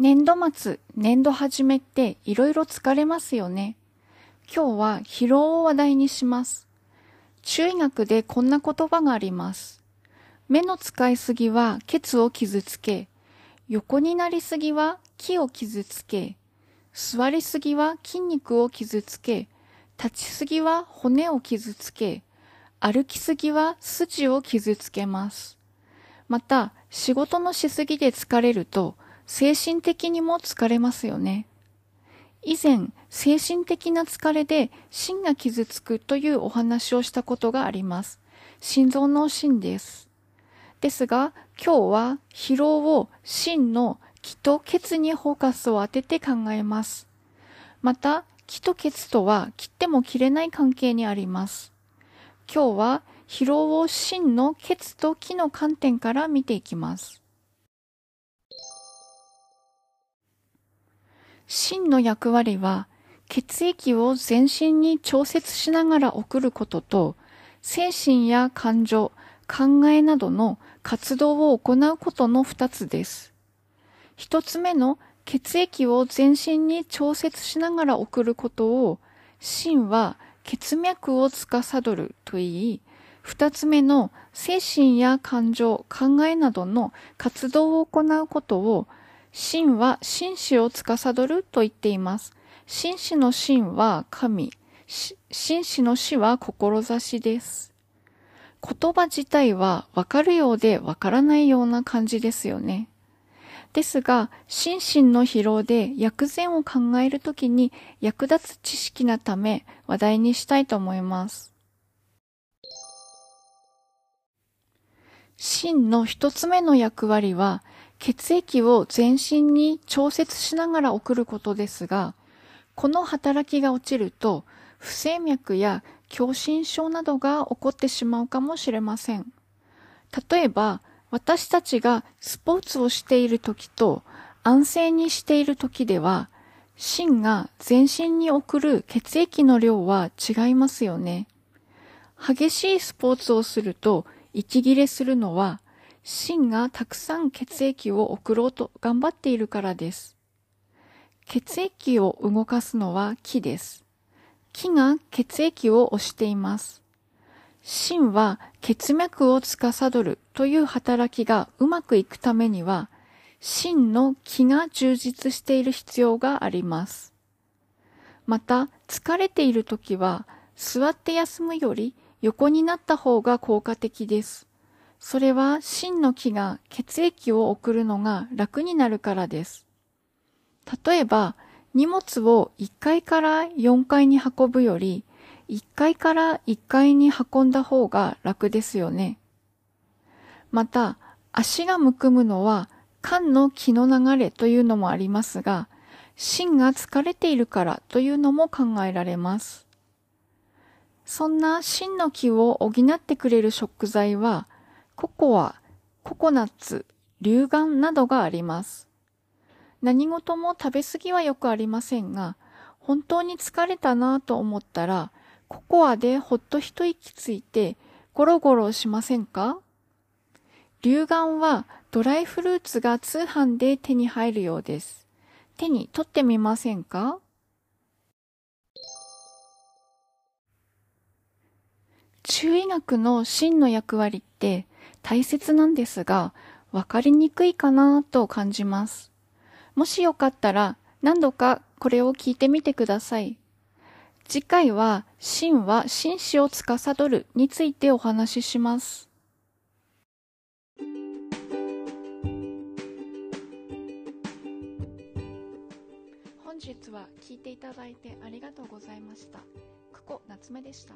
年度末、年度始めっていろいろ疲れますよね。今日は疲労を話題にします。中医学でこんな言葉があります。目の使いすぎはケツを傷つけ、横になりすぎは木を傷つけ、座りすぎは筋肉を傷つけ、立ちすぎは骨を傷つけ、歩きすぎは筋を傷つけます。また、仕事のしすぎで疲れると、精神的にも疲れますよね。以前、精神的な疲れで心が傷つくというお話をしたことがあります。心臓の心です。ですが、今日は疲労を心の気と血にフォーカスを当てて考えます。また、気と血とは切っても切れない関係にあります。今日は疲労を心の血と気の観点から見ていきます。心の役割は、血液を全身に調節しながら送ることと、精神や感情、考えなどの活動を行うことの二つです。一つ目の血液を全身に調節しながら送ることを、心は血脈を司ると言い、二つ目の精神や感情、考えなどの活動を行うことを、神は紳士を司ると言っています。紳士の神は神、紳士の死は志です。言葉自体はわかるようでわからないような感じですよね。ですが、心身の疲労で薬膳を考えるときに役立つ知識なため話題にしたいと思います。心の一つ目の役割は血液を全身に調節しながら送ることですが、この働きが落ちると、不整脈や狭心症などが起こってしまうかもしれません。例えば、私たちがスポーツをしている時と安静にしている時では、心が全身に送る血液の量は違いますよね。激しいスポーツをすると息切れするのは心がたくさん血液を送ろうと頑張っているからです。血液を動かすのは気です。気が血液を押しています。心は血脈を司るという働きがうまくいくためには、心の気が充実している必要があります。また、疲れている時は、座って休むより横になった方が効果的です。それは真の気が血液を送るのが楽になるからです。例えば、荷物を1階から4階に運ぶより、1階から1階に運んだ方が楽ですよね。また、足がむくむのは、肝の気の流れというのもありますが、芯が疲れているからというのも考えられます。そんな芯の気を補ってくれる食材は、ココア、ココナッツ、硫丸などがあります。何事も食べ過ぎはよくありませんが、本当に疲れたなぁと思ったら、ココアでほっと一息ついてゴロゴロしませんか？硫丸はドライフルーツが通販で手に入るようです。手に取ってみませんか？中医学の真の役割って大切なんですが、わかりにくいかなと感じます。もしよかったら何度かこれを聞いてみてください。次回は、真は紳士を司るについてお話しします。本日は聞いていただいてありがとうございました。久保夏目でした。